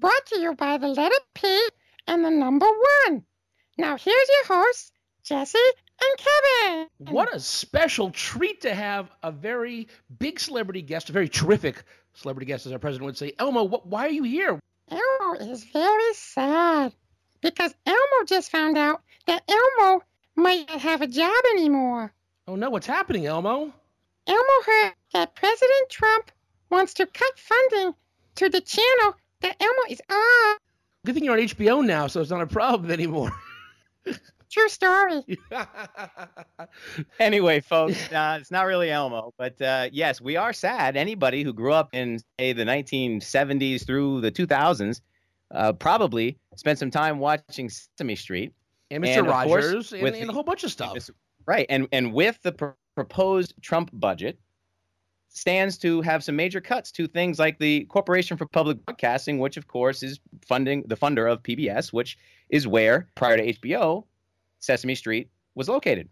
brought to you by the letter P and the number one. Now here's your hosts, Jesse and Kevin. What a special treat to have a very big celebrity guest, a very terrific celebrity guest, as our president would say. Elmo, what, why are you here? Elmo is very sad because Elmo just found out that Elmo might not have a job anymore. Oh no, what's happening, Elmo? Elmo heard that President Trump wants to cut funding to the channel that Elmo is on. Good thing you're on HBO now, so it's not a problem anymore. True story. anyway, folks, uh, it's not really Elmo, but uh, yes, we are sad. Anybody who grew up in, say, the 1970s through the 2000s uh, probably spent some time watching Sesame Street. And Mr. And, of course, Rogers and, with and a whole bunch of stuff. Right, and and with the pr- proposed Trump budget, stands to have some major cuts to things like the Corporation for Public Broadcasting, which of course is funding the funder of PBS, which is where prior to HBO, Sesame Street was located.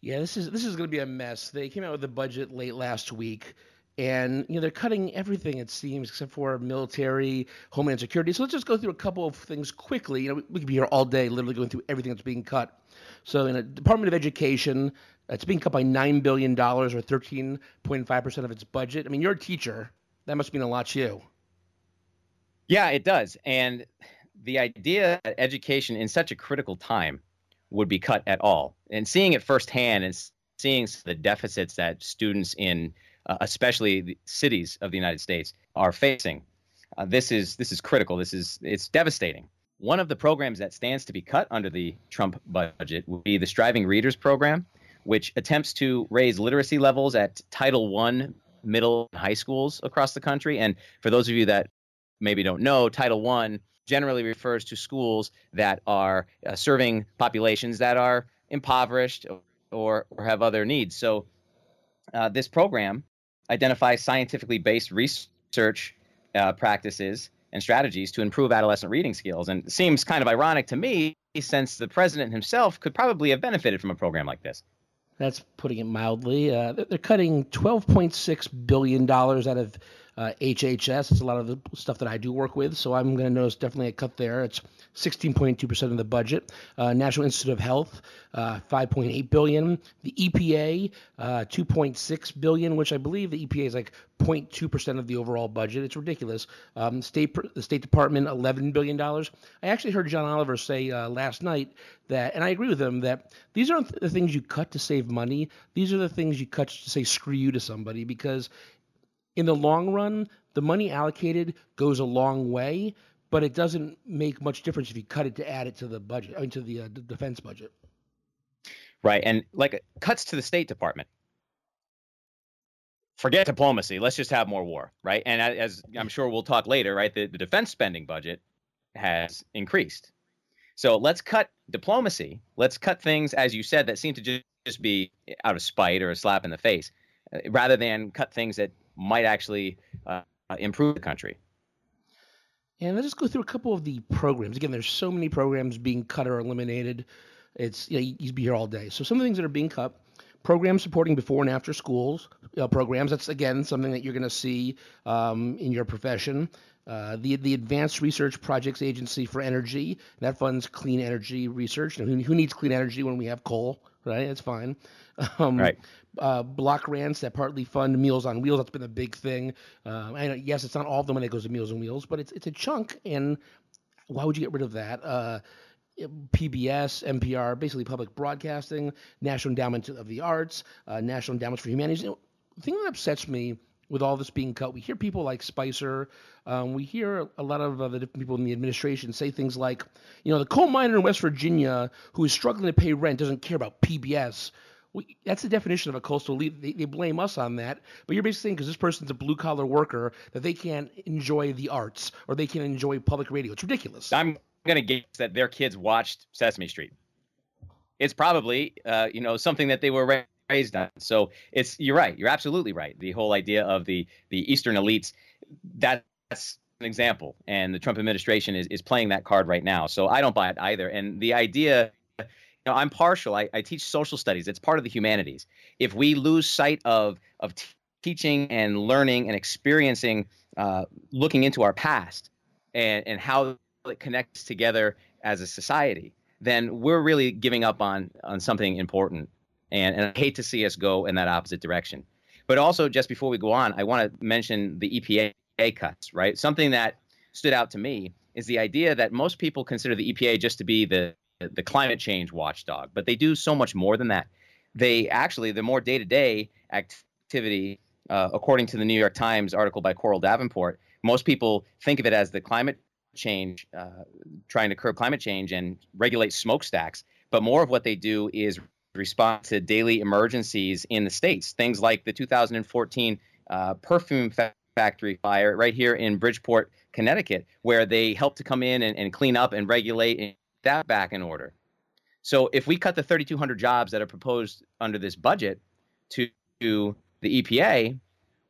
Yeah, this is this is going to be a mess. They came out with the budget late last week, and you know they're cutting everything it seems except for military, homeland security. So let's just go through a couple of things quickly. You know, we, we could be here all day, literally going through everything that's being cut. So in a Department of Education, it's being cut by nine billion dollars or thirteen point five percent of its budget. I mean, you're a teacher. That must mean a lot to you. Yeah, it does. And the idea that education in such a critical time would be cut at all, and seeing it firsthand and seeing the deficits that students in, uh, especially the cities of the United States, are facing, uh, this is this is critical. This is it's devastating. One of the programs that stands to be cut under the Trump budget would be the Striving Readers program, which attempts to raise literacy levels at Title I middle and high schools across the country. And for those of you that maybe don't know, Title I generally refers to schools that are uh, serving populations that are impoverished or, or have other needs. So uh, this program identifies scientifically based research uh, practices and strategies to improve adolescent reading skills. And it seems kind of ironic to me since the president himself could probably have benefited from a program like this. That's putting it mildly. Uh, they're they're cutting $12.6 billion out of uh, HHS. It's a lot of the stuff that I do work with, so I'm going to notice definitely a cut there. It's 16.2% of the budget. Uh, National Institute of Health, uh, 5.8 billion. The EPA, uh, 2.6 billion, which I believe the EPA is like 0.2% of the overall budget. It's ridiculous. Um, State the State Department, 11 billion dollars. I actually heard John Oliver say uh, last night that, and I agree with him that these aren't the things you cut to save money. These are the things you cut to say screw you to somebody because in the long run, the money allocated goes a long way, but it doesn't make much difference if you cut it to add it to the budget, I mean, to the uh, defense budget. Right. And like cuts to the State Department. Forget diplomacy. Let's just have more war. Right. And as I'm sure we'll talk later, right, the, the defense spending budget has increased. So let's cut diplomacy. Let's cut things, as you said, that seem to ju- just be out of spite or a slap in the face, uh, rather than cut things that might actually uh, improve the country. And let's just go through a couple of the programs. Again, there's so many programs being cut or eliminated. It's you know, you'd be here all day. So some of the things that are being cut, programs supporting before and after schools uh, programs. That's again something that you're going to see um, in your profession. Uh, the the Advanced Research Projects Agency for Energy that funds clean energy research. Who, who needs clean energy when we have coal, right? It's fine. Um, Right. Uh, block grants that partly fund Meals on Wheels. That's been a big thing. Uh, and yes, it's not all of the money that goes to Meals on Wheels, but it's it's a chunk. And why would you get rid of that? Uh, PBS, NPR, basically public broadcasting, National Endowment of the Arts, uh, National Endowments for Humanities. You know, the thing that upsets me with all this being cut, we hear people like Spicer, um, we hear a lot of uh, the different people in the administration say things like, you know, the coal miner in West Virginia who is struggling to pay rent doesn't care about PBS. We, that's the definition of a coastal elite. They, they blame us on that, but you're basically saying because this person's a blue collar worker that they can't enjoy the arts or they can't enjoy public radio. It's ridiculous. I'm going to guess that their kids watched Sesame Street. It's probably, uh, you know, something that they were raised on. So it's you're right. You're absolutely right. The whole idea of the the Eastern elites that's an example, and the Trump administration is is playing that card right now. So I don't buy it either. And the idea. You know, I'm partial. I, I teach social studies. It's part of the humanities. If we lose sight of of t- teaching and learning and experiencing uh, looking into our past and, and how it connects together as a society, then we're really giving up on on something important. And, and I hate to see us go in that opposite direction. But also, just before we go on, I want to mention the EPA cuts, right? Something that stood out to me is the idea that most people consider the EPA just to be the the climate change watchdog, but they do so much more than that. They actually, the more day to day activity, uh, according to the New York Times article by Coral Davenport, most people think of it as the climate change, uh, trying to curb climate change and regulate smokestacks. But more of what they do is respond to daily emergencies in the states. Things like the 2014 uh, perfume fa- factory fire right here in Bridgeport, Connecticut, where they help to come in and, and clean up and regulate and that back in order. So if we cut the 3,200 jobs that are proposed under this budget to the EPA,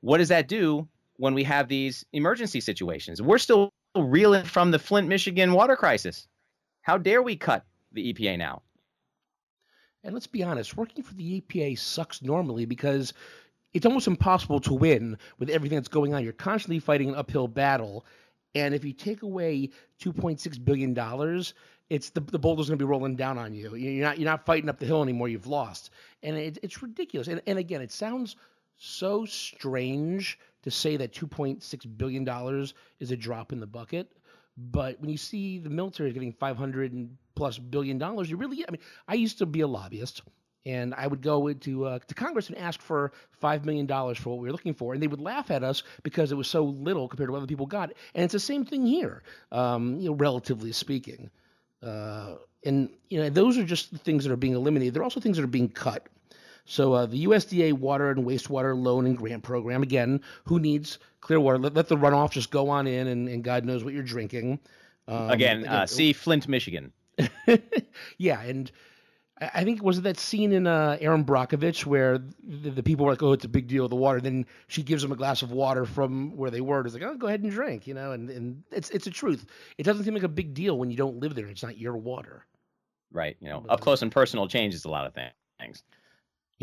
what does that do when we have these emergency situations? We're still reeling from the Flint, Michigan water crisis. How dare we cut the EPA now? And let's be honest, working for the EPA sucks normally because it's almost impossible to win with everything that's going on. You're constantly fighting an uphill battle. And if you take away $2.6 billion, it's the, the boulder's going to be rolling down on you. You're not, you're not fighting up the hill anymore. You've lost. And it, it's ridiculous. And, and again, it sounds so strange to say that $2.6 billion is a drop in the bucket. But when you see the military getting 500 plus billion dollars, you really, I mean, I used to be a lobbyist and I would go into uh, to Congress and ask for five million dollars for what we were looking for, and they would laugh at us because it was so little compared to what other people got. And it's the same thing here, um, you know, relatively speaking. Uh, and you know, those are just the things that are being eliminated. There are also things that are being cut. So uh, the USDA Water and Wastewater Loan and Grant Program, again, who needs clear water? Let, let the runoff just go on in, and, and God knows what you're drinking. Um, again, again uh, see Flint, Michigan. yeah, and I think was it that scene in uh, Erin Brockovich where the, the, people were like, "Oh, it's a big deal, the water." Then she gives them a glass of water from where they were. It's like, "Oh, go ahead and drink," you know. And and it's it's a truth. It doesn't seem like a big deal when you don't live there. It's not your water. Right. You know, up close and personal changes a lot of things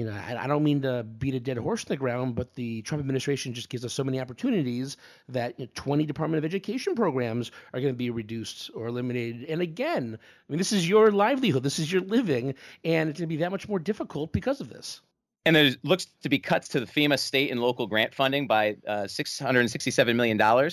you know, I, I, don't mean to beat a dead horse in the ground, but the Trump administration just gives us so many opportunities that you know, 20 Department of Education programs are going to be reduced or eliminated. And again, I mean, this is your livelihood, this is your living, and it's going to be that much more difficult because of this. And there looks to be cuts to the FEMA state and local grant funding by uh, $667 million.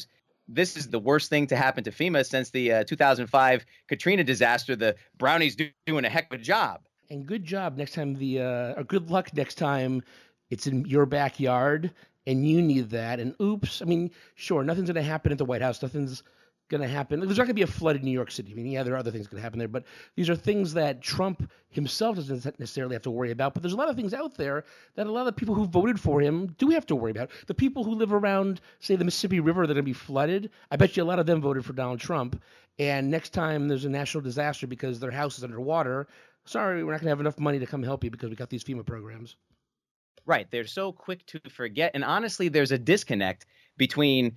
This is the worst thing to happen to FEMA since the uh, 2005 Katrina disaster. The brownies do, doing a heck of a job and good job next time the uh, or good luck next time it's in your backyard and you need that. And oops, I mean, sure, nothing's to happen at the White House. Nothing's going to happen. There's not going to be a flood in New York City. I mean, yeah, there are other things going to happen there, but these are things that Trump himself doesn't necessarily have to worry about. But there's a lot of things out there that a lot of people who voted for him do have to worry about. The people who live around, say, the Mississippi River that are going to be flooded, I bet you a lot of them voted for Donald Trump. And next time there's a national disaster because their house is underwater, sorry, we're not going to have enough money to come help you because we got these FEMA programs. Right. They're so quick to forget. And honestly, there's a disconnect between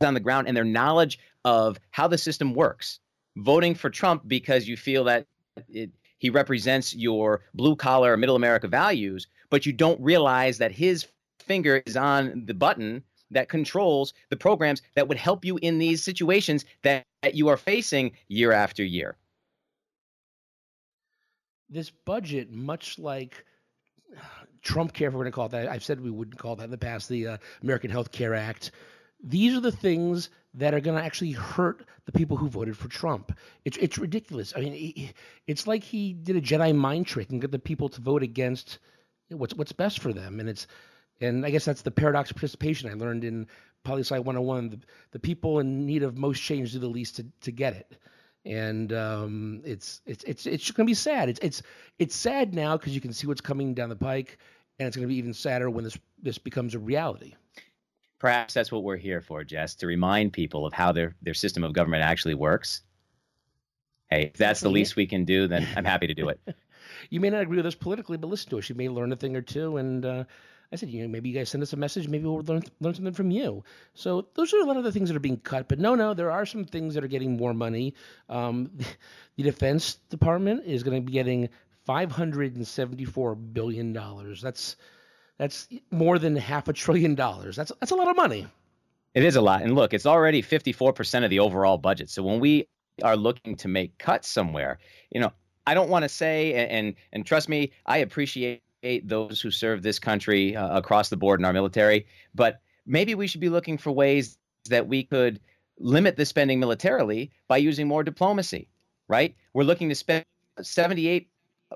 on the ground and their knowledge of how the system works. Voting for Trump because you feel that it, he represents your blue collar middle America values, but you don't realize that his finger is on the button that controls the programs that would help you in these situations that, that you are facing year after year this budget, much like Trump care, if we're going to call it that, I've said we wouldn't call that in the past, the uh, American Health Care Act. These are the things that are going to actually hurt the people who voted for Trump. It's it's ridiculous. I mean, it's like he did a Jedi mind trick and got the people to vote against what's what's best for them. And it's and I guess that's the paradox of participation I learned in Poli Sci 101. The, the people in need of most change do the least to, to get it and um, it's it's it's it's going to be sad. It's it's it's sad now because you can see what's coming down the pike, and it's going to be even sadder when this this becomes a reality. Perhaps that's what we're here for, Jess, to remind people of how their their system of government actually works. Hey, if that's the least we can do, then I'm happy to do it. you may not agree with us politically, but listen to us. You may learn a thing or two, and uh, I said, you know, maybe you guys send us a message. Maybe we'll learn learn something from you. So those are a lot of the things that are being cut. But no, no, there are some things that are getting more money. Um, the Defense Department is going to be getting five hundred and seventy four billion dollars. That's that's more than half a trillion dollars. That's that's a lot of money. It is a lot. And look, it's already 54% of the overall budget. So when we are looking to make cuts somewhere, you know, I don't want to say, and, and, and trust me, I appreciate those who serve this country uh, across the board in our military, but maybe we should be looking for ways that we could limit the spending militarily by using more diplomacy, right? We're looking to spend 78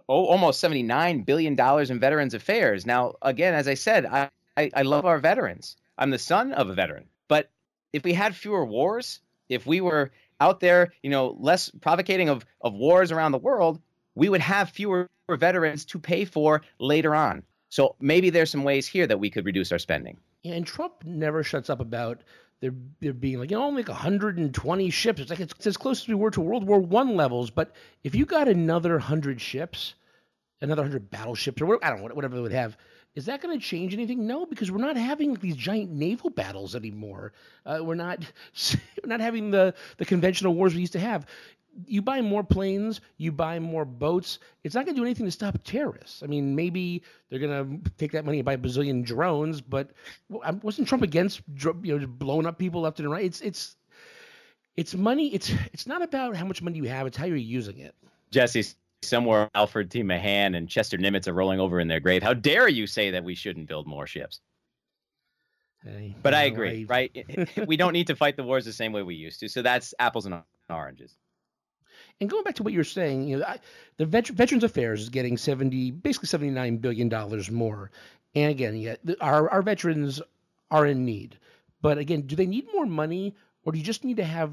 oh, almost 79 billion dollars in veterans affairs. Now, again, as I said, I, I, I love our veterans. I'm the son of a veteran. But if we had fewer wars, if we were out there, you know, less provocating of, of wars around the world, we would have fewer veterans to pay for later on. So maybe there's some ways here that we could reduce our spending. Yeah, and Trump never shuts up about there, there being like you know only like 120 ships. It's like it's, it's as close as we were to World War One levels. But if you got another hundred ships, another hundred battleships, or whatever, I don't know whatever they would have, is that going to change anything? No, because we're not having these giant naval battles anymore. Uh, we're not we're not having the the conventional wars we used to have you buy more planes, you buy more boats. It's not going to do anything to stop terrorists. I mean, maybe they're going to take that money and buy a bazillion drones, but wasn't Trump against you know blowing up people left and right? It's it's it's money. It's it's not about how much money you have. It's how you're using it. Jesse, somewhere Alfred T. Mahan and Chester Nimitz are rolling over in their grave. How dare you say that we shouldn't build more ships? Hey, but I agree, I... right? we don't need to fight the wars the same way we used to. So that's apples and oranges. And going back to what you're saying, you know, I, the vet, Veterans Affairs is getting 70, basically 79 billion dollars more. And again, yeah, our our veterans are in need. But again, do they need more money, or do you just need to have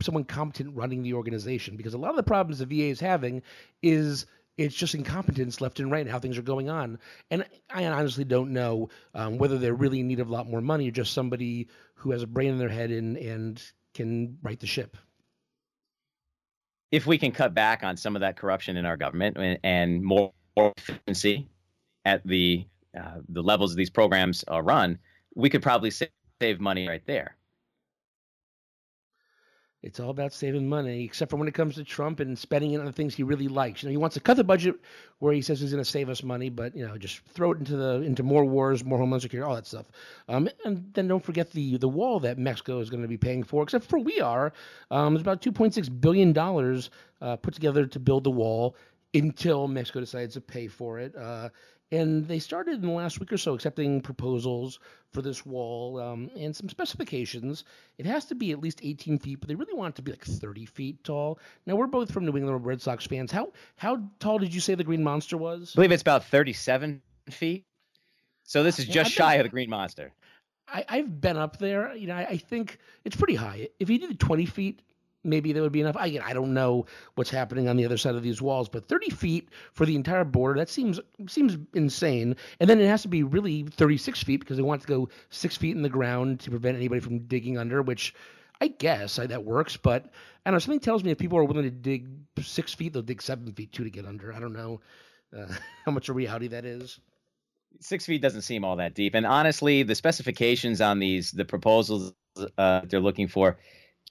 someone competent running the organization? Because a lot of the problems the VA is having is it's just incompetence left and right and how things are going on. And I honestly don't know um, whether they're really in need of a lot more money or just somebody who has a brain in their head and, and can right the ship if we can cut back on some of that corruption in our government and, and more efficiency at the uh, the levels these programs are run, we could probably save money right there. It's all about saving money, except for when it comes to Trump and spending it on the things he really likes. You know, he wants to cut the budget where he says he's going to save us money, but you know, just throw it into the into more wars, more homeland security, all that stuff. Um, and then don't forget the the wall that Mexico is going to be paying for, except for we are. Um, it's about 2.6 billion dollars uh, put together to build the wall until Mexico decides to pay for it. Uh, and they started in the last week or so accepting proposals for this wall um, and some specifications. It has to be at least 18 feet, but they really want it to be like 30 feet tall. Now we're both from New England Red Sox fans. How how tall did you say the Green Monster was? I believe it's about 37 feet. So this is just yeah, shy of the Green Monster. I, have been up there. You know, I, I, think it's pretty high. If you did 20 feet, maybe that would be enough. I, I don't know what's happening on the other side of these walls, but 30 feet for the entire border that seems seems insane. And then it has to be really 36 feet because they want to go six feet in the ground to prevent anybody from digging under, which I guess I, that works. But I don't know. Something tells me if people are willing to dig six feet, they'll dig seven feet too to get under. I don't know uh, how much a reality that is six feet doesn't seem all that deep. And honestly, the specifications on these, the proposals uh, they're looking for,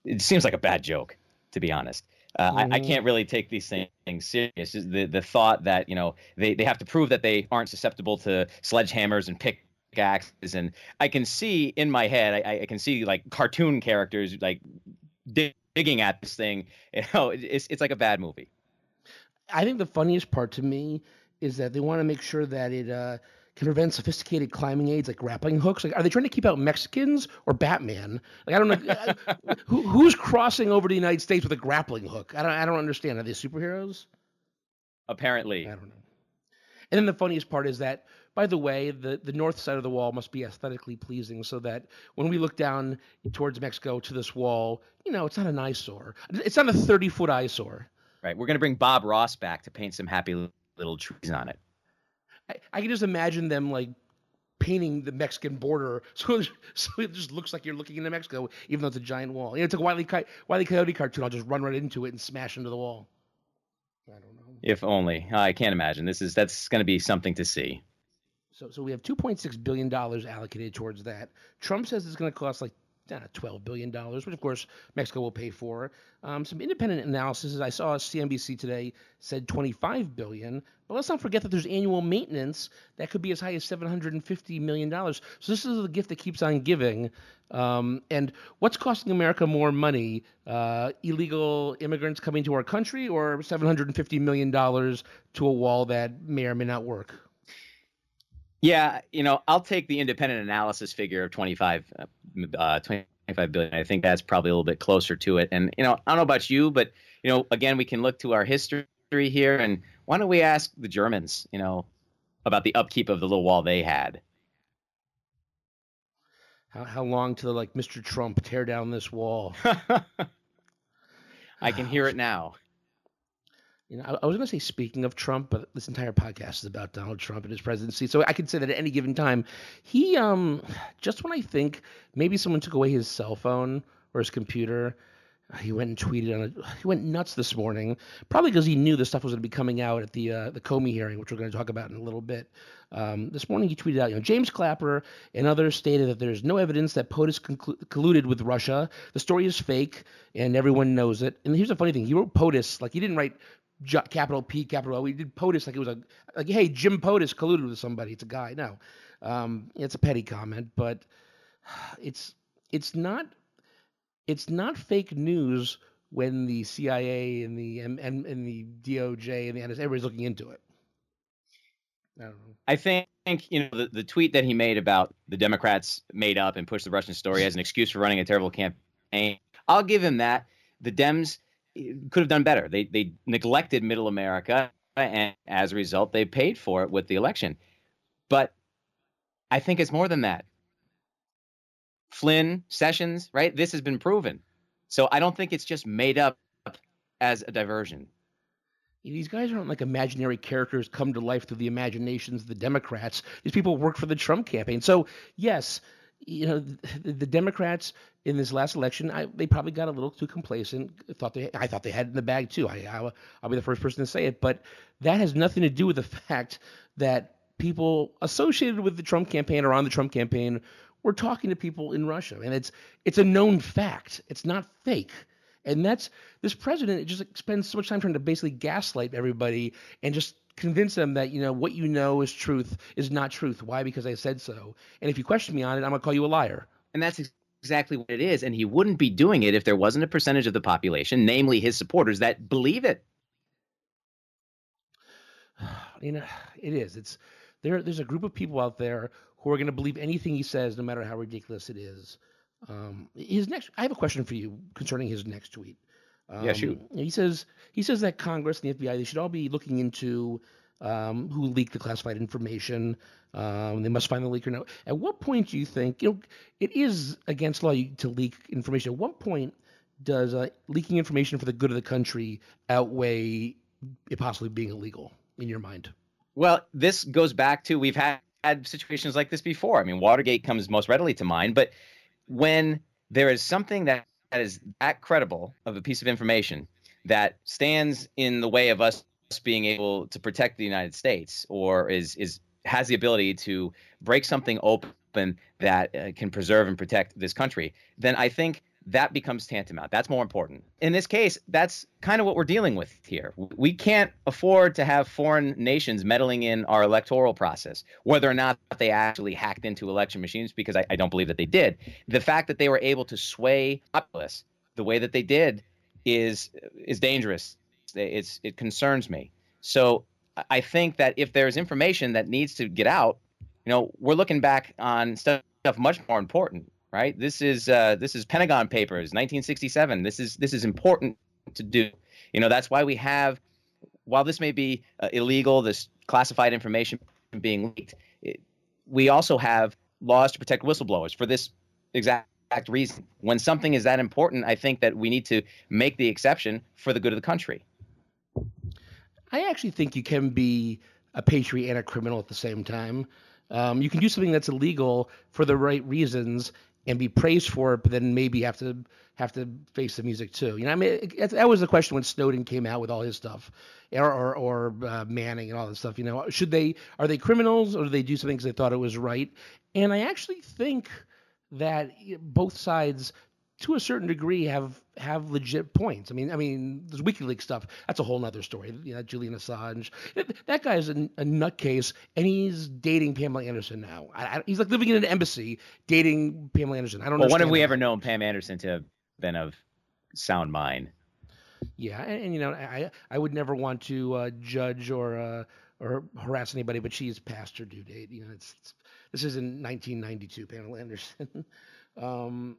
it seems like a bad joke, to be honest. Uh, mm. I, I, mm-hmm. can't really take these things serious. The the thought that you know they, they have to prove that they aren't susceptible to sledgehammers and pickaxes, and I can see in my head, I, I can see like cartoon characters like digging at this thing. You know, it's it's like a bad movie. I think the funniest part to me is that they want to make sure that it uh, can prevent sophisticated climbing aids like grappling hooks? Like, are they trying to keep out Mexicans or Batman? Like, I don't know Who, who's crossing over to the United States with a grappling hook. I don't. I don't understand. Are they superheroes? Apparently, I don't know. And then the funniest part is that, by the way, the, the north side of the wall must be aesthetically pleasing, so that when we look down towards Mexico to this wall, you know, it's not an eyesore. It's not a thirty foot eyesore. Right. We're going to bring Bob Ross back to paint some happy little trees on it. I, I can just imagine them like painting the Mexican border so so it just looks like you're looking into Mexico, even though it's a giant wall. You know, it's a Wile e. Wile e. Coyote cartoon. I'll just run right into it and smash into the wall. I don't know. If only. I can't imagine. This is that's going to be something to see. So so we have 2.6 billion dollars allocated towards that. Trump says it's going to cost like down at $12 billion, which of course Mexico will pay for. Um, some independent analysis, I saw CNBC today said 25 billion, but let's not forget that there's annual maintenance that could be as high as 750 million dollars. So this is the gift that keeps on giving. Um, and what's costing America more money? Uh, illegal immigrants coming to our country, or 750 million dollars to a wall that may or may not work? Yeah, you know, I'll take the independent analysis figure of 25, uh, 25 billion. I think that's probably a little bit closer to it. And, you know, I don't know about you, but, you know, again, we can look to our history here. And why don't we ask the Germans, you know, about the upkeep of the little wall they had? How, how long till, like, Mr. Trump tear down this wall? I can hear it now. You know, I, I was going to say speaking of Trump, but this entire podcast is about Donald Trump and his presidency. So I could say that at any given time, he um just when I think maybe someone took away his cell phone or his computer, he went and tweeted on it. He went nuts this morning, probably because he knew the stuff was going to be coming out at the uh, the Comey hearing, which we're going to talk about in a little bit. Um, this morning he tweeted out, you know, James Clapper and others stated that there's no evidence that POTUS conclu- colluded with Russia. The story is fake, and everyone knows it. And here's the funny thing: he wrote POTUS like he didn't write capital P, capital O. We did POTUS like it was a like, hey, Jim POTUS colluded with somebody. It's a guy. No, um, it's a petty comment, but it's it's not it's not fake news when the CIA and the and, and, the DOJ and the NSA everybody's looking into it. I. I think you know the, the tweet that he made about the Democrats made up and pushed the Russian story as an excuse for running a terrible campaign. I'll give him that. The Dems could have done better. They they neglected Middle America, and as a result, they paid for it with the election. But I think it's more than that. Flynn, Sessions, right? This has been proven. So I don't think it's just made up as a diversion. These guys aren't like imaginary characters come to life through the imaginations of the Democrats. These people work for the Trump campaign. So, yes, you know, the, the Democrats in this last election, I, they probably got a little too complacent. Thought they, I thought they had it in the bag too. I, I, will be the first person to say it, but that has nothing to do with the fact that people associated with the Trump campaign or on the Trump campaign were talking to people in Russia, and it's it's a known fact. It's not fake. And that's this president just spends so much time trying to basically gaslight everybody and just convince them that you know what you know is truth is not truth. Why? Because I said so. And if you question me on it, I'm gonna call you a liar. And that's exactly what it is. And he wouldn't be doing it if there wasn't a percentage of the population, namely his supporters, that believe it. You know, it is. It's there. There's a group of people out there who are going to believe anything he says, no matter how ridiculous it is. Um, his next. I have a question for you concerning his next tweet. Um, yeah, shoot. He says he says that Congress and the FBI they should all be looking into um, who leaked the classified information. Um, they must find the leaker now. At what point do you think you know it is against law to leak information? At what point does uh, leaking information for the good of the country outweigh it possibly being illegal in your mind? Well, this goes back to we've had, had situations like this before. I mean, Watergate comes most readily to mind, but when there is something that that is that credible of a piece of information that stands in the way of us being able to protect the United States or is is has the ability to break something open that uh, can preserve and protect this country, then I think that becomes tantamount. That's more important. In this case, that's kind of what we're dealing with here. We can't afford to have foreign nations meddling in our electoral process, whether or not they actually hacked into election machines, because I, I don't believe that they did. The fact that they were able to sway populace the way that they did is is dangerous. It's it concerns me. So I think that if there's information that needs to get out, you know, we're looking back on stuff much more important right? This is uh, this is Pentagon Papers, 1967. This is this is important to do. You know, that's why we have, while this may be uh, illegal, this classified information being leaked, it, we also have laws to protect whistleblowers for this exact reason. When something is that important, I think that we need to make the exception for the good of the country. I actually think you can be a patriot and a criminal at the same time. Um, you can do something that's illegal for the right reasons and be praised for it, but then maybe have to have to face the music too. You know, I mean, it, that was the question when Snowden came out with all his stuff, or or, or uh, Manning and all this stuff. You know, should they are they criminals or do they do something because they thought it was right? And I actually think that both sides to a certain degree have have legit points. I mean, I mean, there's WikiLeaks stuff. That's a whole other story. You know, Julian Assange. That guy's a, a nutcase, and he's dating Pamela Anderson now. I, I, he's like living in an embassy dating Pamela Anderson. I don't. Well, when have we that. ever known Pam Anderson to have been of sound mind? Yeah, and, and you know, I I would never want to uh, judge or uh, or harass anybody, but she's past her due date. You know, it's, it's this is in 1992, Pamela Anderson. um,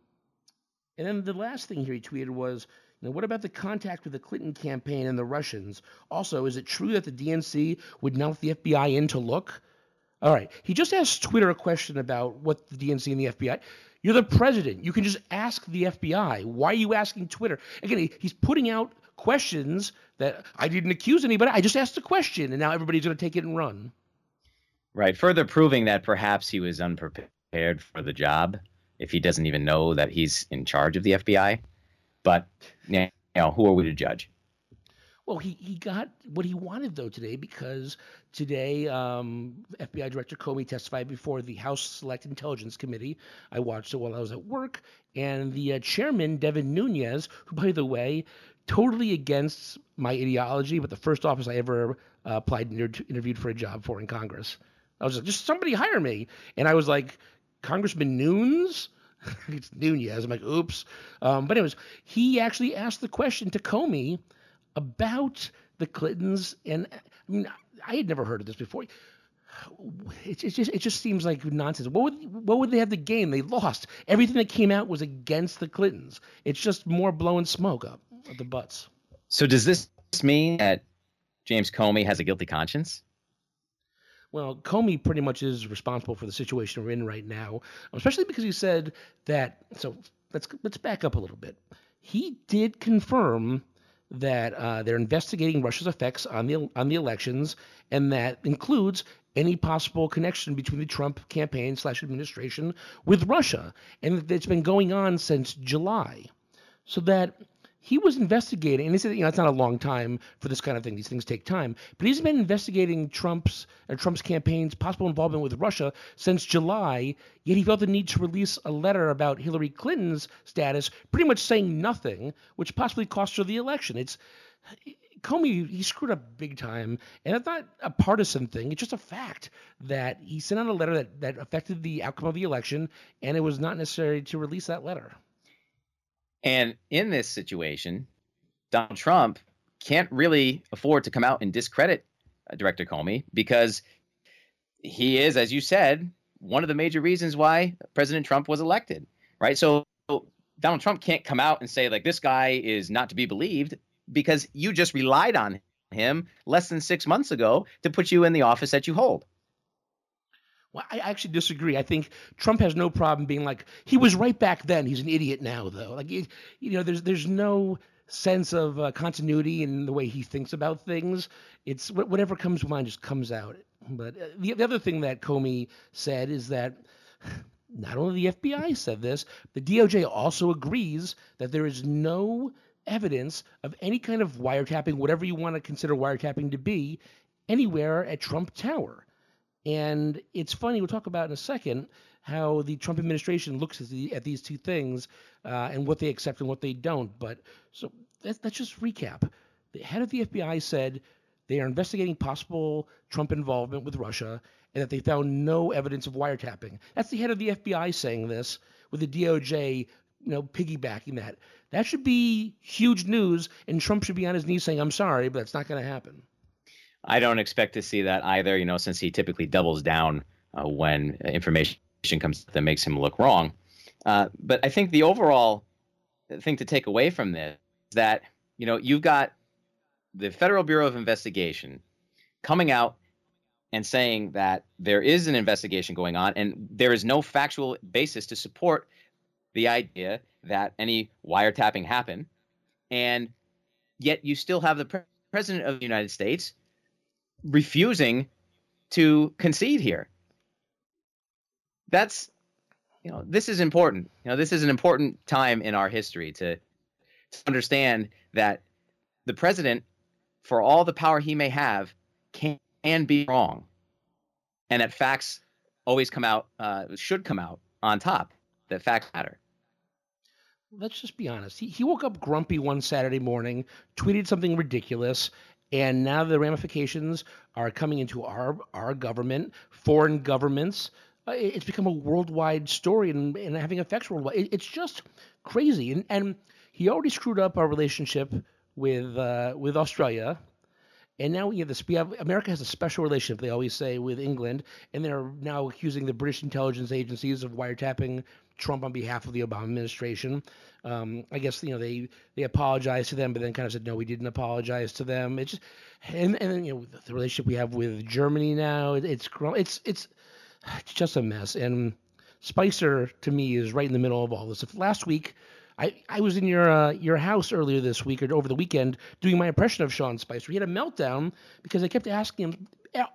and then the last thing here he tweeted was, you know, what about the contact with the Clinton campaign and the Russians? Also, is it true that the DNC would not let the FBI in to look? All right, he just asked Twitter a question about what the DNC and the FBI. You're the president. You can just ask the FBI. Why are you asking Twitter? Again, he's putting out questions that I didn't accuse anybody. I just asked a question, and now everybody's going to take it and run. Right, further proving that perhaps he was unprepared for the job if he doesn't even know that he's in charge of the FBI. But you who are we to judge? Well, he, he got what he wanted though today because today um, FBI Director Comey testified before the House Select Intelligence Committee. I watched it while I was at work, and the uh, chairman Devin Nunes, who by the way, totally against my ideology, but the first office I ever uh, applied and inter- interviewed for a job for in Congress. I was like, just somebody hire me, and I was like, Congressman Nunes. it's Nunes. I'm like, oops. Um, but anyways, he actually asked the question to Comey about the Clintons, and I mean, I had never heard of this before. It, it just it just seems like nonsense. What would what would they have to gain? They lost. Everything that came out was against the Clintons. It's just more blowing smoke up the butts. So does this mean that James Comey has a guilty conscience? Well, Comey pretty much is responsible for the situation we're in right now, especially because he said that. So let's let's back up a little bit. He did confirm that uh, they're investigating Russia's effects on the on the elections, and that includes any possible connection between the Trump campaign slash administration with Russia, and that it's been going on since July. So that he was investigating, and he said, you know, it's not a long time for this kind of thing. These things take time. But he's been investigating Trump's uh, Trump's campaign's possible involvement with Russia since July. Yet he felt the need to release a letter about Hillary Clinton's status, pretty much saying nothing, which possibly cost her the election. It's Comey, he screwed up big time, and it's not a partisan thing. It's just a fact that he sent out a letter that, that affected the outcome of the election, and it was not necessary to release that letter. And in this situation, Donald Trump can't really afford to come out and discredit uh, Director Comey because he is, as you said, one of the major reasons why President Trump was elected, right? So Donald Trump can't come out and say, like, this guy is not to be believed because you just relied on him less than six months ago to put you in the office that you hold. Well, I actually disagree. I think Trump has no problem being like he was right back then. He's an idiot now, though. Like you know, there's there's no sense of uh, continuity in the way he thinks about things. It's whatever comes to mind just comes out. But uh, the, the other thing that Comey said is that not only the FBI said this, the DOJ also agrees that there is no evidence of any kind of wiretapping, whatever you want to consider wiretapping to be, anywhere at Trump Tower. And it's funny, we'll talk about in a second how the Trump administration looks at, the, at these two things uh, and what they accept and what they don't. But so let's, let's just recap. The head of the FBI said they are investigating possible Trump involvement with Russia and that they found no evidence of wiretapping. That's the head of the FBI saying this, with the DOJ, you know, piggybacking that. That should be huge news, and Trump should be on his knees saying, "I'm sorry, but that's not going to happen." I don't expect to see that either. You know, since he typically doubles down uh, when information comes that makes him look wrong. Uh, but I think the overall thing to take away from this is that you know you've got the Federal Bureau of Investigation coming out and saying that there is an investigation going on and there is no factual basis to support the idea that any wiretapping happened and yet you still have the pre- president of the United States refusing to concede here. That's you know this is important. You know this is an important time in our history to, to understand that the president, for all the power he may have, can, can be wrong, and that facts always come out uh, should come out on top. that facts matter. Let's just be honest. He, he woke up grumpy one Saturday morning, tweeted something ridiculous, and now the ramifications are coming into our our government, foreign governments. Uh, it's become a worldwide story and, and having effects worldwide. It, it's just crazy. And, and he already screwed up our relationship with uh, with Australia and now we have this. We have America has a special relationship. They always say with England, and they're now accusing the British intelligence agencies of wiretapping Trump on behalf of the Obama administration. Um, I guess you know they they apologized to them, but then kind of said no, we didn't apologize to them. It's just and and then you know the relationship we have with Germany now. It, it's it's it's it's just a mess. And Spicer to me is right in the middle of all this. If last week I, I was in your uh, your house earlier this week or over the weekend doing my impression of Sean Spicer. He had a meltdown because I kept asking him.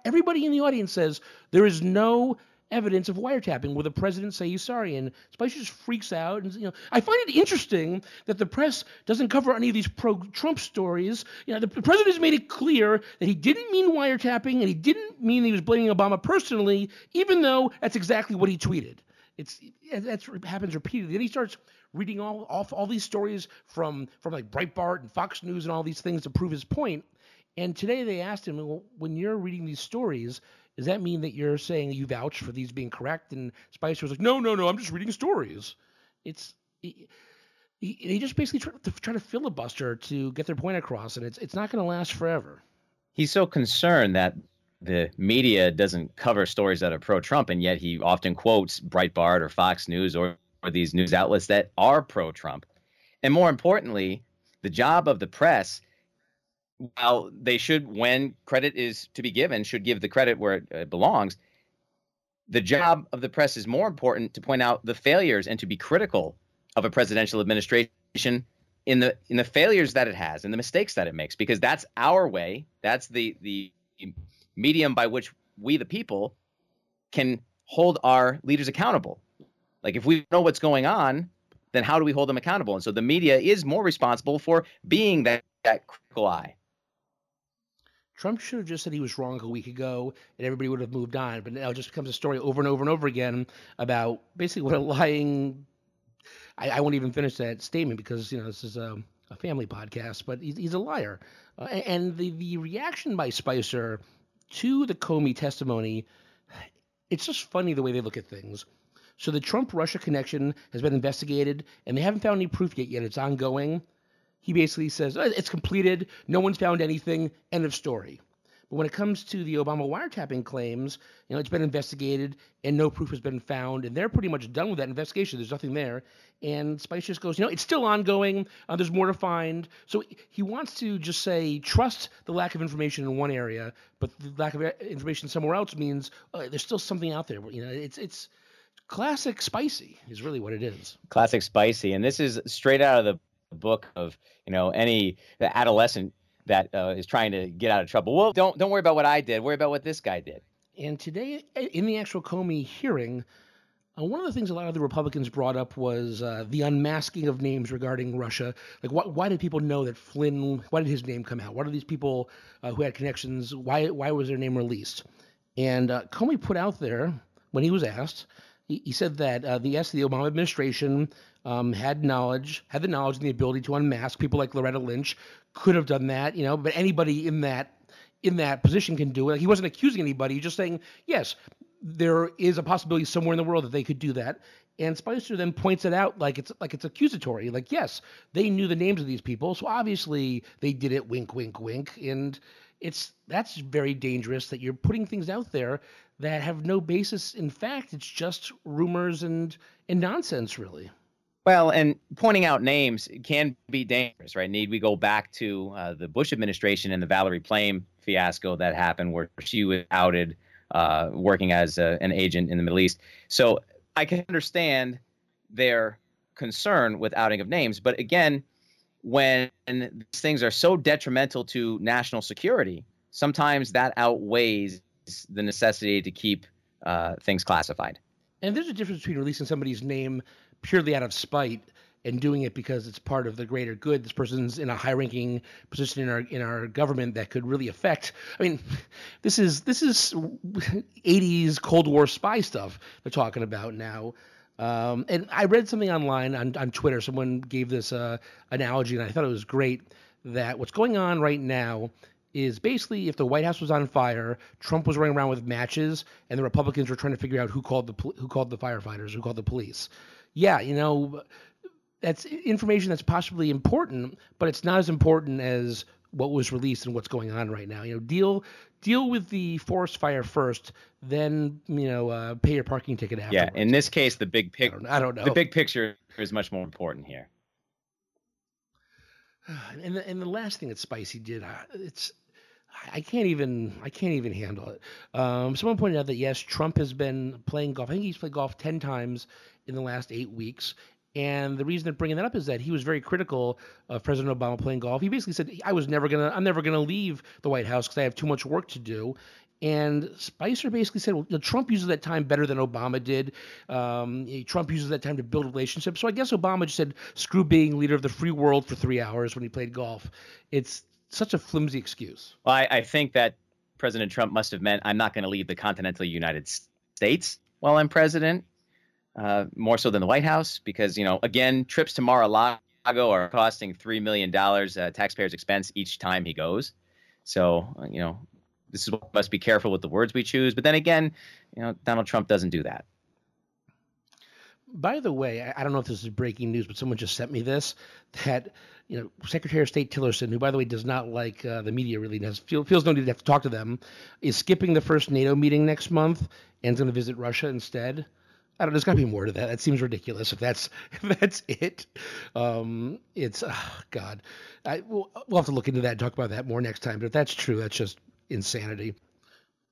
Everybody in the audience says there is no evidence of wiretapping. Will the president say he's sorry? And Spicer just freaks out. And you know, I find it interesting that the press doesn't cover any of these pro-Trump stories. You know, the, the president has made it clear that he didn't mean wiretapping and he didn't mean he was blaming Obama personally, even though that's exactly what he tweeted. It's that happens repeatedly. Then he starts reading all off all these stories from from like Breitbart and Fox News and all these things to prove his point. And today they asked him, well, when you're reading these stories, does that mean that you're saying you vouch for these being correct? And Spicer was like, no, no, no, I'm just reading stories. It's he, just basically try to, try to filibuster to get their point across, and it's it's not going to last forever. He's so concerned that the media doesn't cover stories that are pro-Trump, and yet he often quotes Breitbart or Fox News or, or these news outlets that are pro-Trump. And more importantly, the job of the press, while they should, when credit is to be given, should give the credit where it, it belongs. The job of the press is more important to point out the failures and to be critical of a presidential administration in the in the failures that it has and the mistakes that it makes because that's our way that's the the medium by which we, the people, can hold our leaders accountable. Like if we know what's going on, then how do we hold them accountable? And so the media is more responsible for being that, that critical eye. Trump should have just said he was wrong a week ago and everybody would have moved on. But now it just becomes a story over and over and over again about basically what a lying. I, I won't even finish that statement because, you know, this is a, a family podcast, but he's, he's a liar. Uh, and the, the reaction by Spicer to the Comey testimony, it's just funny the way they look at things. So the Trump Russia connection has been investigated, and they haven't found any proof yet. Yet it's ongoing. He basically says oh, it's completed. No one's found anything. End of story. But when it comes to the Obama wiretapping claims, you know, it's been investigated and no proof has been found, and they're pretty much done with that investigation. There's nothing there. And Spice just goes, you know, it's still ongoing. Uh, there's more to find. So he wants to just say, trust the lack of information in one area, but the lack of information somewhere else means uh, there's still something out there. You know, it's it's classic spicy is really what it is. Classic spicy, and this is straight out of the book of you know any adolescent that uh, is trying to get out of trouble. Well, don't don't worry about what I did. Worry about what this guy did. And today, in the actual Comey hearing, uh, one of the things a lot of the Republicans brought up was uh, the unmasking of names regarding Russia. Like, wh- why did people know that Flynn? Why did his name come out? What are these people uh, who had connections? Why why was their name released? And uh, Comey put out there when he was asked, he, said that uh, the yes, the Obama administration um, had knowledge, had the knowledge and the ability to unmask people like Loretta Lynch, could have done that, you know, but anybody in that in that position can do it. Like He wasn't accusing anybody, just saying, yes, there is a possibility somewhere in the world that they could do that. And Spicer then points it out like it's like it's accusatory. Like, yes, they knew the names of these people, so obviously they did it. Wink, wink, wink. And it's that's very dangerous that you're putting things out there that have no basis in fact. It's just rumors and and nonsense, really. Well, and pointing out names can be dangerous, right? Need we go back to uh, the Bush administration and the Valerie Plame fiasco that happened, where she was outed uh, working as a, an agent in the Middle East. So I can understand their concern with outing of names, but again, when these things are so detrimental to national security, sometimes that outweighs the necessity to keep uh, things classified. And there's a difference between releasing somebody's name purely out of spite and doing it because it's part of the greater good. This person's in a high-ranking position in our in our government that could really affect. I mean, this is this is '80s Cold War spy stuff they're talking about now. Um, and I read something online on, on Twitter. Someone gave this uh, analogy, and I thought it was great. That what's going on right now is basically if the White House was on fire, Trump was running around with matches, and the Republicans were trying to figure out who called the who called the firefighters, who called the police. Yeah, you know, that's information that's possibly important, but it's not as important as what was released and what's going on right now. You know, deal deal with the forest fire first, then you know, uh, pay your parking ticket afterwards. Yeah, in this case, the big picture. I, don't, I don't know. The big picture is much more important here. And the, and the last thing that Spicy did, uh, it's I can't even I can't even handle it. Um, someone pointed out that yes, Trump has been playing golf. I think he's played golf ten times in the last eight weeks. And the reason they're bringing that up is that he was very critical of President Obama playing golf. He basically said, "I was never gonna, I'm never gonna leave the White House because I have too much work to do." And Spicer basically said, well, Trump uses that time better than Obama did. Um, Trump uses that time to build relationships. So I guess Obama just said, screw being leader of the free world for three hours when he played golf. It's such a flimsy excuse. Well, I, I think that President Trump must have meant, I'm not going to leave the continental United States while I'm president, uh, more so than the White House, because, you know, again, trips to Mar-a-Lago are costing $3 million uh, taxpayers' expense each time he goes. So, you know, this is must be careful with the words we choose. But then again, you know, Donald Trump doesn't do that. By the way, I don't know if this is breaking news, but someone just sent me this that you know Secretary of State Tillerson, who by the way does not like uh, the media really, has feel, feels no need to have to talk to them, is skipping the first NATO meeting next month and is going to visit Russia instead. I don't. There's got to be more to that. That seems ridiculous. If that's if that's it, um, it's oh, God. I we'll, we'll have to look into that and talk about that more next time. But if that's true, that's just insanity.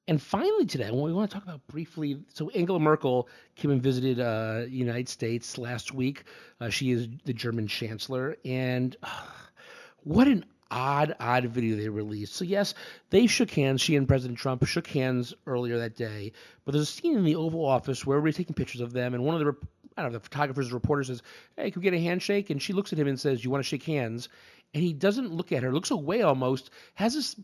And finally, today, what we want to talk about briefly. So, Angela Merkel came and visited uh, United States last week. Uh, she is the German chancellor, and uh, what an odd, odd video they released. So, yes, they shook hands. She and President Trump shook hands earlier that day. But there's a scene in the Oval Office where everybody's taking pictures of them, and one of the I don't know, the photographer's reporter says, "Hey, can we get a handshake?" And she looks at him and says, "You want to shake hands?" And he doesn't look at her, looks away almost, has this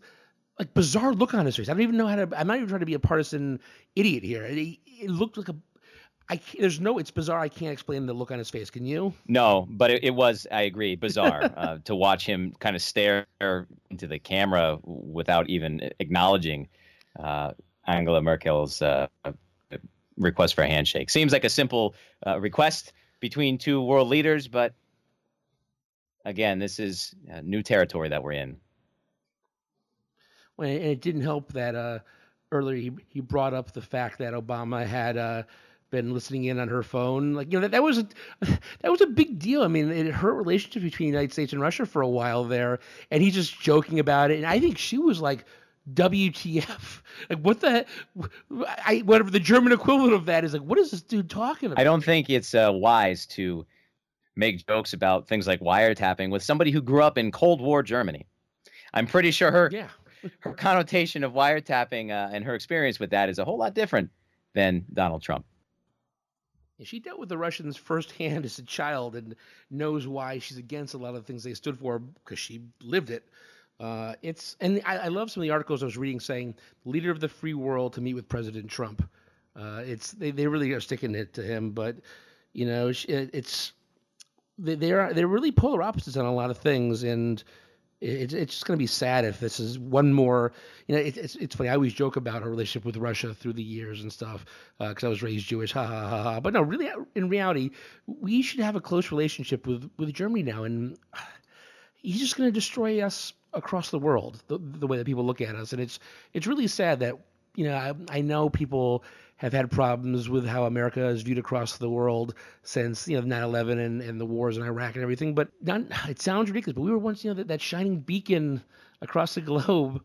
like bizarre look on his face. I don't even know how to. I'm not even trying to be a partisan idiot here. It, it looked like a. I there's no. It's bizarre. I can't explain the look on his face. Can you? No, but it, it was. I agree. Bizarre uh, to watch him kind of stare into the camera without even acknowledging uh, Angela Merkel's uh, request for a handshake. Seems like a simple uh, request between two world leaders, but again, this is new territory that we're in and it didn't help that uh, earlier he, he brought up the fact that Obama had uh, been listening in on her phone. Like you know that, that was a that was a big deal. I mean, it hurt relationship between the United States and Russia for a while there, and he's just joking about it. And I think she was like. WTF? Like what the? I whatever the German equivalent of that is like. What is this dude talking about? I don't think it's uh, wise to make jokes about things like wiretapping with somebody who grew up in Cold War Germany. I'm pretty sure her yeah her connotation of wiretapping uh, and her experience with that is a whole lot different than Donald Trump. She dealt with the Russians firsthand as a child and knows why she's against a lot of the things they stood for because she lived it. Uh, it's and I, I, love some of the articles I was reading saying leader of the free world to meet with President Trump. Uh, it's they, they really are sticking it to him, but you know it, it's they, they're they're really polar opposites on a lot of things, and it, it's just going to be sad if this is one more. You know, it, it's it's funny. I always joke about our relationship with Russia through the years and stuff because uh, I was raised Jewish. Ha ha ha ha. But no, really, in reality, we should have a close relationship with with Germany now, and he's just going to destroy us across the world the, the way that people look at us, and it's it's really sad that you know I, I know people have had problems with how America is viewed across the world since you know 9/11 and, and the wars in Iraq and everything. But not, it sounds ridiculous, but we were once you know that, that shining beacon across the globe,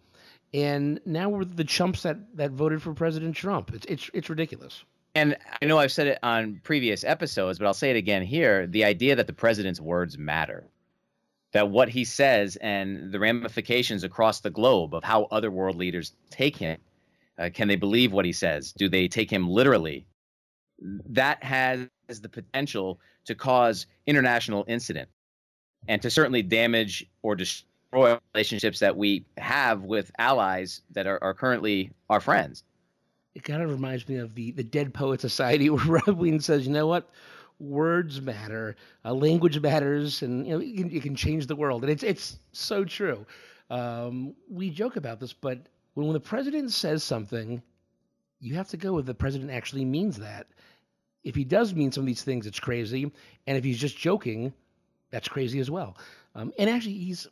and now we're the chumps that, that voted for President Trump. It's it's it's ridiculous. And I know I've said it on previous episodes, but I'll say it again here: the idea that the president's words matter. That what he says and the ramifications across the globe of how other world leaders take him uh, can they believe what he says? Do they take him literally? That has the potential to cause international incident and to certainly damage or destroy relationships that we have with allies that are, are currently our friends. it kind of reminds me of the the Dead Poet Society, where Robin Williams says, "You know what? Words matter, uh, language matters, and you know you can, you can, change the world." And it's it's so true. Um, we joke about this, but when, when the president says something, you have to go with the president actually means that. If he does mean some of these things, it's crazy, and if he's just joking, that's crazy as well. Um, and actually, he's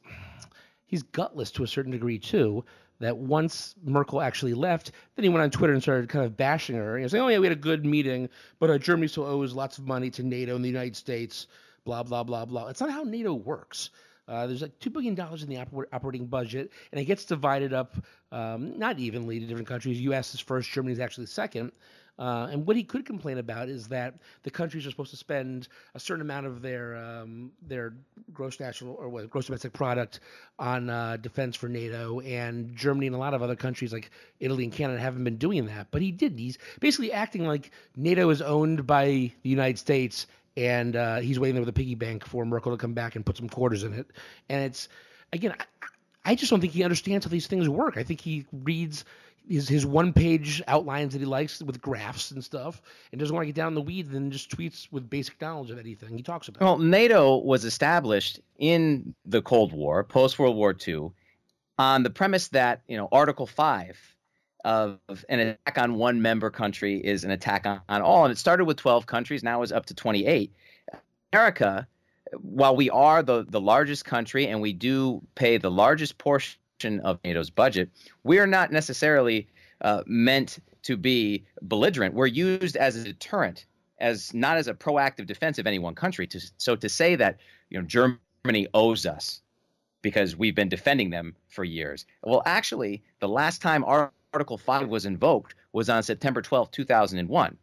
he's gutless to a certain degree too. That once Merkel actually left, then he went on Twitter and started kind of bashing her, and saying, "Oh yeah, we had a good meeting, but uh, Germany still owes lots of money to NATO and the United States." Blah blah blah blah. It's not how NATO works. Uh, there's like two billion dollars in the oper- operating budget, and it gets divided up um, not evenly to different countries. U.S. is first, Germany is actually second. Uh, and what he could complain about is that the countries are supposed to spend a certain amount of their um, their gross national or what, gross domestic product on uh, defense for NATO, and Germany and a lot of other countries like Italy and Canada haven't been doing that. But he did. He's basically acting like NATO is owned by the United States, and uh, he's waiting there with a piggy bank for Merkel to come back and put some quarters in it. And it's again. I, I just don't think he understands how these things work. I think he reads his his one page outlines that he likes with graphs and stuff, and doesn't want to get down in the weeds and just tweets with basic knowledge of anything he talks about. Well, NATO was established in the Cold War, post World War II, on the premise that you know Article Five of an attack on one member country is an attack on, on all, and it started with 12 countries, now is up to 28. America, while we are the the largest country and we do pay the largest portion of NATO's budget, we're not necessarily uh, meant to be belligerent. We're used as a deterrent, as not as a proactive defense of any one country. To, so to say that you know Germany owes us because we've been defending them for years. Well, actually, the last time Article 5 was invoked was on September 12, 2001,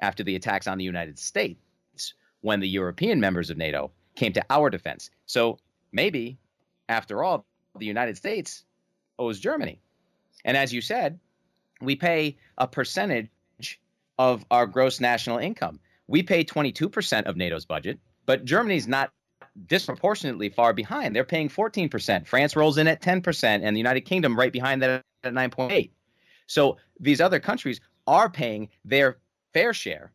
after the attacks on the United States, when the European members of NATO came to our defense. So maybe, after all, the United States owes Germany. And as you said, we pay a percentage of our gross national income. We pay 22% of NATO's budget, but Germany's not disproportionately far behind. They're paying 14%. France rolls in at 10%, and the United Kingdom right behind that at 9.8. So these other countries are paying their fair share,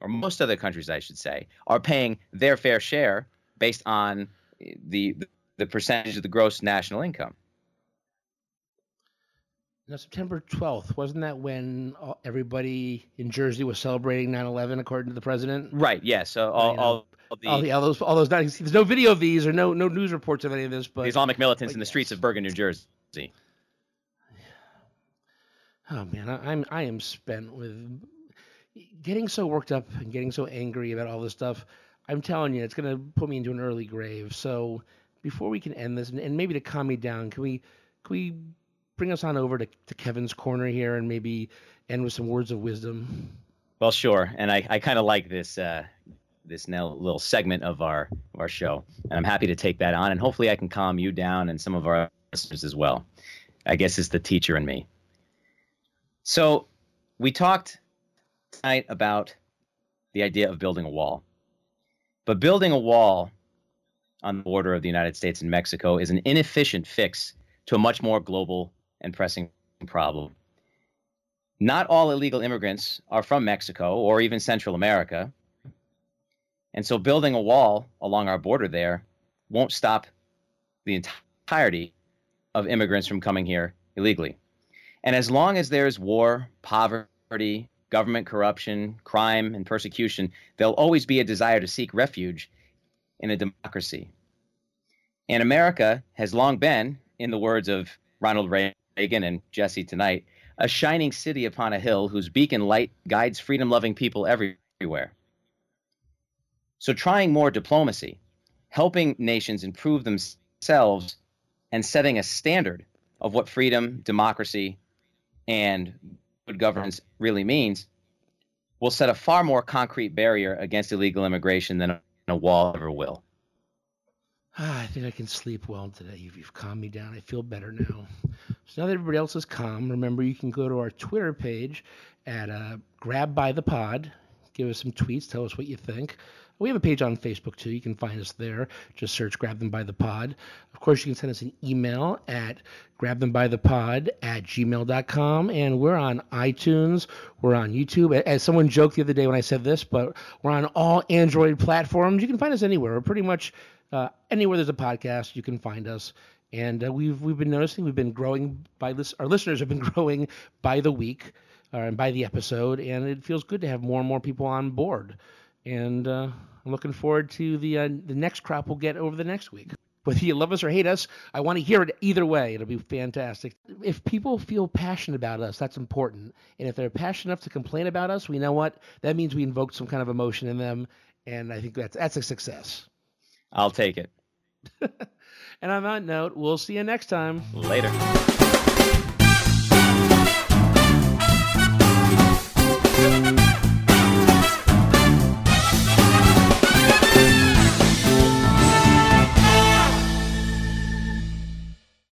or most other countries, I should say, are paying their fair share based on the the percentage of the gross national income. Now, September 12th, wasn't that when everybody in Jersey was celebrating 9 11, according to the president? Right, yes. Yeah, so all, all, all, the, all, the, all, those, all those, there's no video of these or no, no news reports of any of this. But the Islamic militants in the streets of Bergen, New Jersey. Oh, man, I, I'm, I am spent with getting so worked up and getting so angry about all this stuff. I'm telling you, it's to put me into an early grave. So, before we can end this, and, and, maybe to calm me down, can we can we bring us on over to, to Kevin's corner here and maybe end with some words of wisdom? Well, sure. And I, I kind of like this uh, this now little segment of our of our show, and I'm happy to take that on. And hopefully, I can calm you down and some of our listeners as well. I guess it's the teacher in me. So we talked tonight about the idea of building a wall, but building a wall on the border of the United States and Mexico is an inefficient fix to a much more global and pressing problem. Not all illegal immigrants are from Mexico or even Central America. And so building a wall along our border there won't stop the entirety of immigrants from coming here illegally. And as long as there's war, poverty, government corruption, crime, and persecution, there'll always be a desire to seek refuge in a democracy. And America has long been, in the words of Ronald Reagan and Jesse tonight, a shining city upon a hill whose beacon light guides freedom loving people everywhere. So, trying more diplomacy, helping nations improve themselves, and setting a standard of what freedom, democracy, and good governance really means will set a far more concrete barrier against illegal immigration than a wall ever will. Ah, I think I can sleep well today. You've, you've calmed me down. I feel better now. So now that everybody else is calm, remember you can go to our Twitter page at uh, Grab by the Pod. Give us some tweets, tell us what you think. We have a page on Facebook too. You can find us there. Just search Grab Them by the Pod. Of course, you can send us an email at grabthembythepod at gmail.com. And we're on iTunes. We're on YouTube. As someone joked the other day when I said this, but we're on all Android platforms. You can find us anywhere. We're pretty much uh, anywhere there's a podcast, you can find us. And uh, we've we've been noticing we've been growing by this. Our listeners have been growing by the week uh, and by the episode, and it feels good to have more and more people on board. And uh, I'm looking forward to the uh, the next crop we'll get over the next week. Whether you love us or hate us, I want to hear it either way. It'll be fantastic. If people feel passionate about us, that's important. And if they're passionate enough to complain about us, we know what that means. We invoked some kind of emotion in them, and I think that's that's a success. I'll take it. and on that note, we'll see you next time. Later.